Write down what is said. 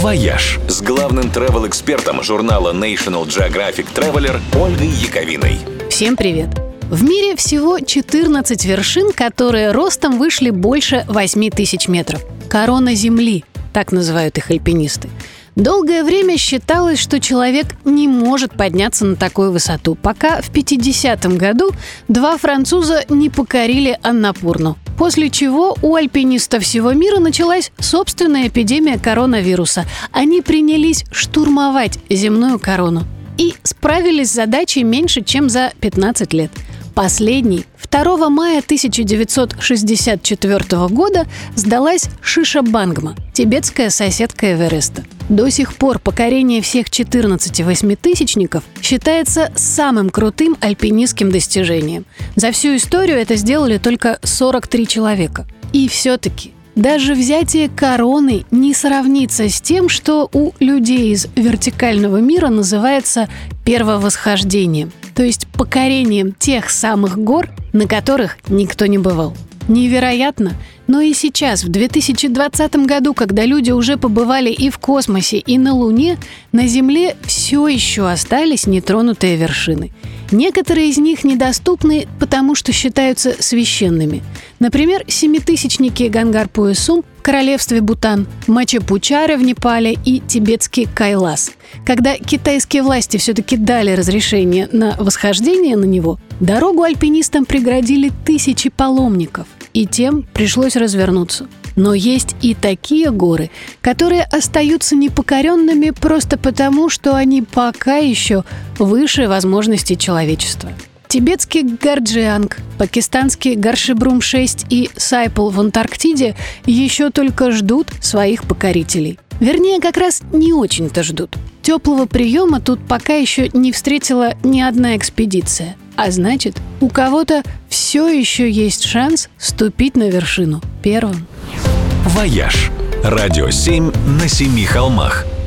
«Вояж» с главным travel -экспертом журнала National Geographic Traveler Ольгой Яковиной. Всем привет! В мире всего 14 вершин, которые ростом вышли больше 8 тысяч метров. Корона Земли, так называют их альпинисты. Долгое время считалось, что человек не может подняться на такую высоту, пока в 50-м году два француза не покорили Аннапурну. После чего у альпинистов всего мира началась собственная эпидемия коронавируса. Они принялись штурмовать земную корону и справились с задачей меньше, чем за 15 лет – Последний 2 мая 1964 года сдалась Шиша Бангма, тибетская соседка Эвереста. До сих пор покорение всех 14 восьмитысячников считается самым крутым альпинистским достижением. За всю историю это сделали только 43 человека. И все-таки даже взятие короны не сравнится с тем, что у людей из вертикального мира называется первовосхождением то есть покорением тех самых гор, на которых никто не бывал. Невероятно, но и сейчас, в 2020 году, когда люди уже побывали и в космосе, и на Луне, на Земле все еще остались нетронутые вершины. Некоторые из них недоступны, потому что считаются священными. Например, семитысячники Гангкар-Пуэнсум в королевстве Бутан, Мачапучаре в Непале и тибетский Кайлас. Когда китайские власти все-таки дали разрешение на восхождение на него, дорогу альпинистам преградили тысячи паломников, и тем пришлось развернуться. Но есть и такие горы, которые остаются непокоренными просто потому, что они пока еще выше возможностей человечества. Тибетский Гарджианг, пакистанский Гаршибрум-6 и Сайпл в Антарктиде еще только ждут своих покорителей. Вернее, как раз не очень-то ждут. Теплого приема тут пока еще не встретила ни одна экспедиция. А значит, у кого-то все еще есть шанс ступить на вершину первым. «Вояж» – радио 7 на семи холмах –